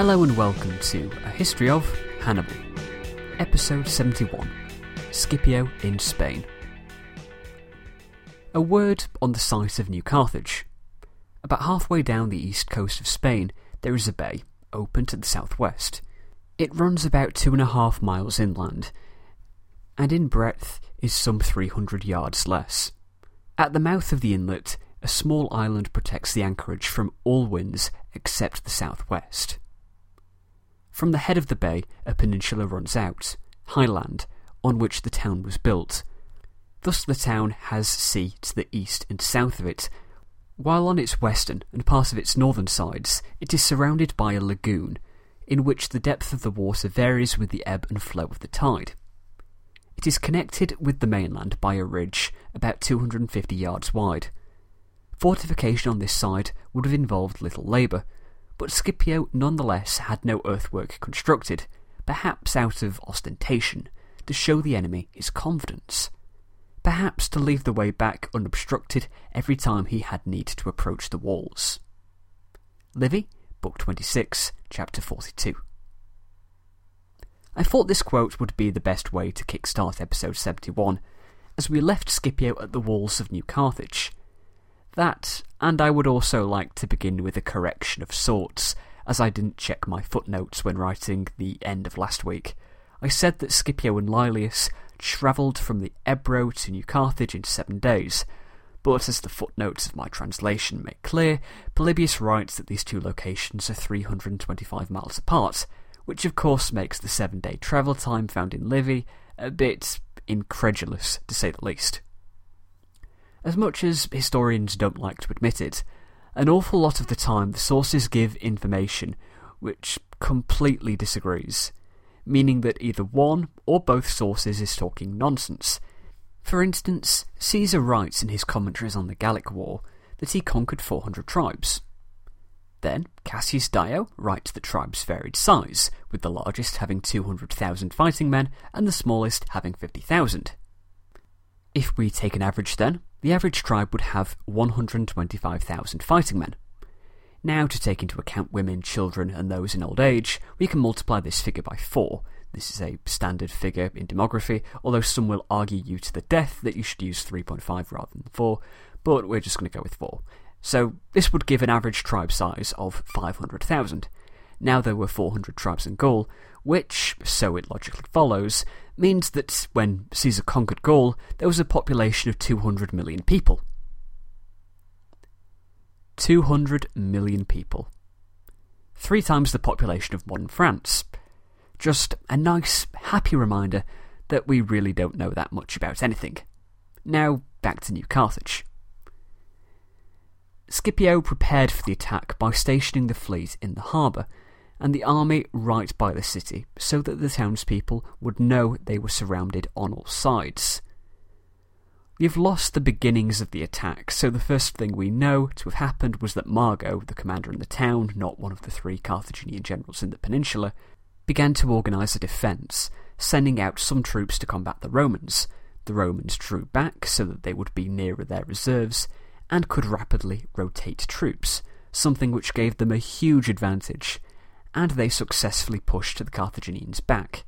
Hello and welcome to A History of Hannibal, Episode 71 Scipio in Spain. A word on the site of New Carthage. About halfway down the east coast of Spain, there is a bay, open to the southwest. It runs about two and a half miles inland, and in breadth is some 300 yards less. At the mouth of the inlet, a small island protects the anchorage from all winds except the southwest. From the head of the bay, a peninsula runs out, highland, on which the town was built. Thus the town has sea to the east and south of it, while on its western and part of its northern sides it is surrounded by a lagoon, in which the depth of the water varies with the ebb and flow of the tide. It is connected with the mainland by a ridge about 250 yards wide. Fortification on this side would have involved little labour, but Scipio nonetheless had no earthwork constructed, perhaps out of ostentation, to show the enemy his confidence. Perhaps to leave the way back unobstructed every time he had need to approach the walls. Livy, Book 26, Chapter 42. I thought this quote would be the best way to kickstart episode 71, as we left Scipio at the walls of New Carthage, that, and I would also like to begin with a correction of sorts, as I didn't check my footnotes when writing the end of last week. I said that Scipio and Laelius travelled from the Ebro to New Carthage in seven days, but as the footnotes of my translation make clear, Polybius writes that these two locations are 325 miles apart, which of course makes the seven day travel time found in Livy a bit incredulous, to say the least. As much as historians don't like to admit it, an awful lot of the time the sources give information which completely disagrees, meaning that either one or both sources is talking nonsense. For instance, Caesar writes in his commentaries on the Gallic War that he conquered 400 tribes. Then Cassius Dio writes that tribes varied size, with the largest having 200,000 fighting men and the smallest having 50,000. If we take an average then, the average tribe would have 125,000 fighting men. Now, to take into account women, children, and those in old age, we can multiply this figure by 4. This is a standard figure in demography, although some will argue you to the death that you should use 3.5 rather than 4, but we're just going to go with 4. So, this would give an average tribe size of 500,000. Now there were 400 tribes in Gaul, which, so it logically follows, means that when Caesar conquered Gaul, there was a population of 200 million people. 200 million people. Three times the population of modern France. Just a nice, happy reminder that we really don't know that much about anything. Now, back to New Carthage. Scipio prepared for the attack by stationing the fleet in the harbour and the army right by the city, so that the townspeople would know they were surrounded on all sides. We've lost the beginnings of the attack, so the first thing we know to have happened was that Mago, the commander in the town, not one of the three Carthaginian generals in the peninsula, began to organise a defence, sending out some troops to combat the Romans. The Romans drew back so that they would be nearer their reserves, and could rapidly rotate troops, something which gave them a huge advantage, and they successfully pushed the Carthaginians back.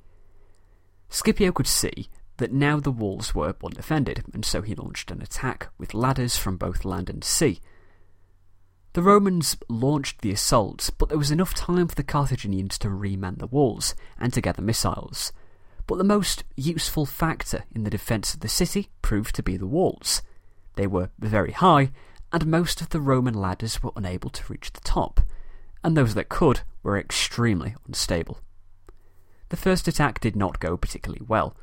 Scipio could see that now the walls were undefended, and so he launched an attack with ladders from both land and sea. The Romans launched the assault, but there was enough time for the Carthaginians to reman the walls and to gather missiles. But the most useful factor in the defence of the city proved to be the walls. They were very high, and most of the Roman ladders were unable to reach the top, and those that could were extremely unstable. The first attack did not go particularly well,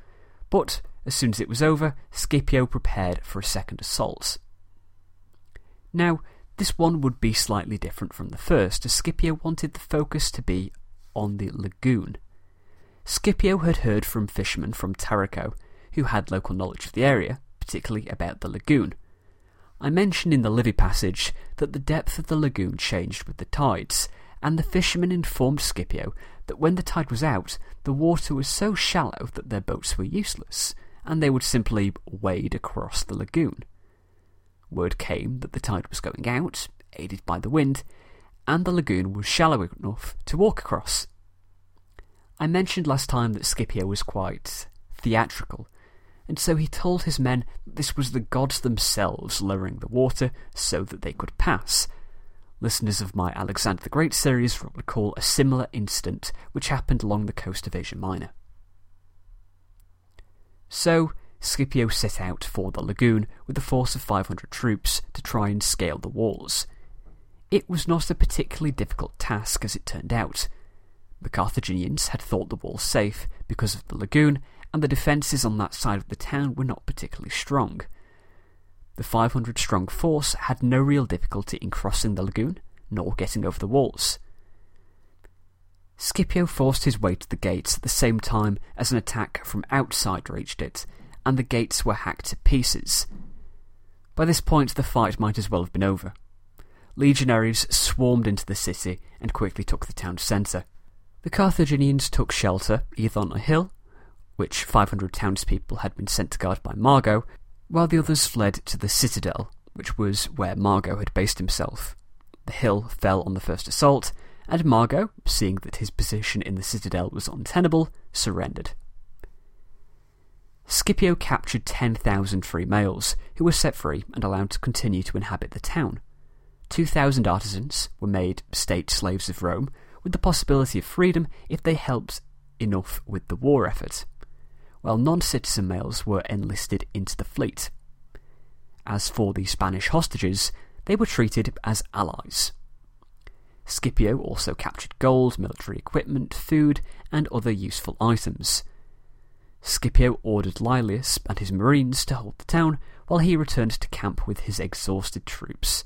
but as soon as it was over, Scipio prepared for a second assault. Now, this one would be slightly different from the first, as Scipio wanted the focus to be on the lagoon. Scipio had heard from fishermen from Tarraco, who had local knowledge of the area, particularly about the lagoon. I mentioned in the Livy passage that the depth of the lagoon changed with the tides, and the fishermen informed Scipio that when the tide was out, the water was so shallow that their boats were useless, and they would simply wade across the lagoon. Word came that the tide was going out, aided by the wind, and the lagoon was shallow enough to walk across. I mentioned last time that Scipio was quite theatrical, and so he told his men that this was the gods themselves lowering the water so that they could pass. Listeners of my Alexander the Great series will recall a similar incident which happened along the coast of Asia Minor. So, Scipio set out for the lagoon with a force of 500 troops to try and scale the walls. It was not a particularly difficult task as it turned out. The Carthaginians had thought the walls safe because of the lagoon, and the defences on that side of the town were not particularly strong. The 500 strong force had no real difficulty in crossing the lagoon, nor getting over the walls. Scipio forced his way to the gates at the same time as an attack from outside reached it, and the gates were hacked to pieces. By this point, the fight might as well have been over. Legionaries swarmed into the city and quickly took the town centre. The Carthaginians took shelter either on a hill, which 500 townspeople had been sent to guard by Mago, while the others fled to the citadel, which was where Mago had based himself. The hill fell on the first assault, and Mago, seeing that his position in the citadel was untenable, surrendered. Scipio captured 10,000 free males, who were set free and allowed to continue to inhabit the town. 2,000 artisans were made state slaves of Rome, with the possibility of freedom if they helped enough with the war effort, while non-citizen males were enlisted into the fleet. As for the Spanish hostages, they were treated as allies. Scipio also captured gold, military equipment, food, and other useful items. Scipio ordered Laelius and his marines to hold the town while he returned to camp with his exhausted troops.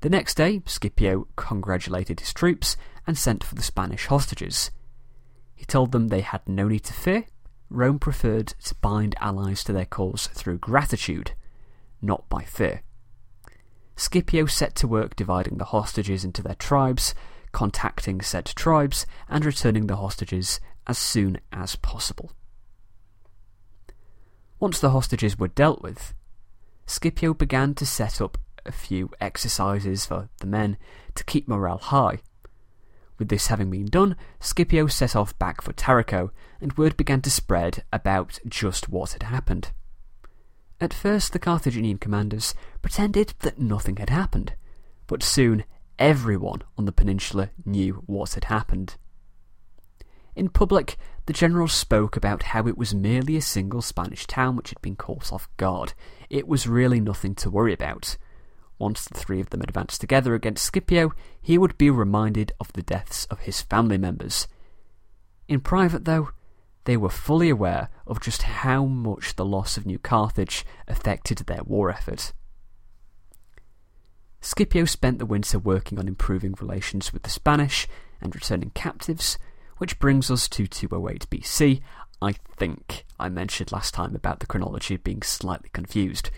The next day, Scipio congratulated his troops and sent for the Spanish hostages. He told them they had no need to fear. Rome preferred to bind allies to their cause through gratitude, not by fear. Scipio set to work dividing the hostages into their tribes, contacting said tribes, and returning the hostages as soon as possible. Once the hostages were dealt with, Scipio began to set up a few exercises for the men to keep morale high. With this having been done, Scipio set off back for Tarraco, and word began to spread about just what had happened. At first, the Carthaginian commanders pretended that nothing had happened, but soon everyone on the peninsula knew what had happened. In public, the generals spoke about how it was merely a single Spanish town which had been caught off guard. It was really nothing to worry about. Once the three of them advanced together against Scipio, he would be reminded of the deaths of his family members. In private, though, they were fully aware of just how much the loss of New Carthage affected their war effort. Scipio spent the winter working on improving relations with the Spanish and returning captives, which brings us to 208 BC. I think I mentioned last time about the chronology being slightly confused.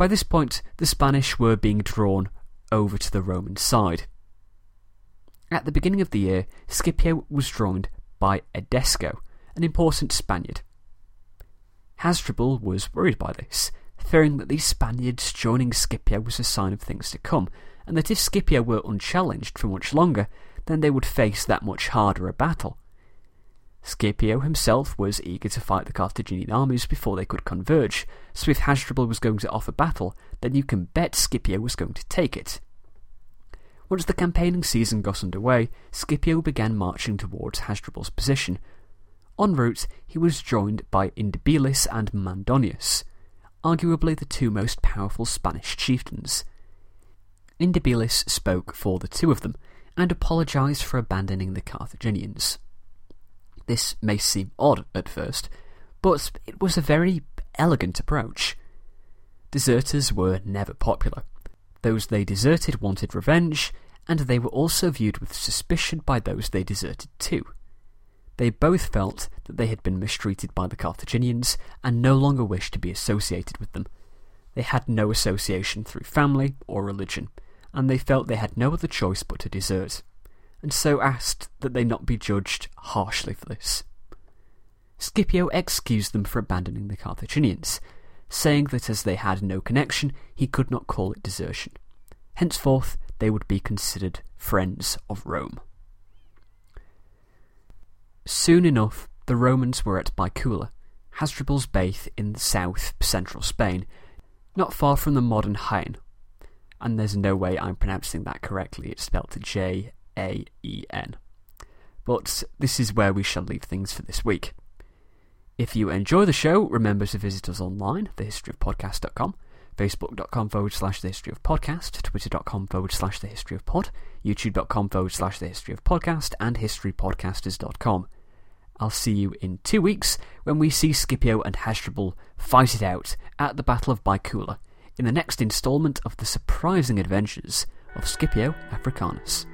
By this point, the Spanish were being drawn over to the Roman side. At the beginning of the year, Scipio was joined by Edesco, an important Spaniard. Hasdrubal was worried by this, fearing that these Spaniards joining Scipio was a sign of things to come, and that if Scipio were unchallenged for much longer, then they would face that much harder a battle. Scipio himself was eager to fight the Carthaginian armies before they could converge, so if Hasdrubal was going to offer battle, then you can bet Scipio was going to take it. Once the campaigning season got underway, Scipio began marching towards Hasdrubal's position. En route, he was joined by Indibilis and Mandonius, arguably the two most powerful Spanish chieftains. Indibilis spoke for the two of them, and apologised for abandoning the Carthaginians. This may seem odd at first, but it was a very elegant approach. Deserters were never popular. Those they deserted wanted revenge, and they were also viewed with suspicion by those they deserted to. They both felt that they had been mistreated by the Carthaginians and no longer wished to be associated with them. They had no association through family or religion, and they felt they had no other choice but to desert, and so asked that they not be judged harshly for this. Scipio excused them for abandoning the Carthaginians, saying that as they had no connection, he could not call it desertion. Henceforth, they would be considered friends of Rome. Soon enough, the Romans were at Baecula, Hasdrubal's base in south central Spain, not far from the modern Jaén. And there's no way I'm pronouncing that correctly, it's spelled J A E N. But this is where we shall leave things for this week. If you enjoy the show, remember to visit us online, thehistoryofpodcast.com, facebook.com forward slash the history of podcast, twitter.com forward slash the history of pod, youtube.com forward slash the history of podcast, and historypodcasters.com. I'll see you in two weeks when we see Scipio and Hasdrubal fight it out at the Battle of Baecula in the next instalment of the surprising adventures of Scipio Africanus.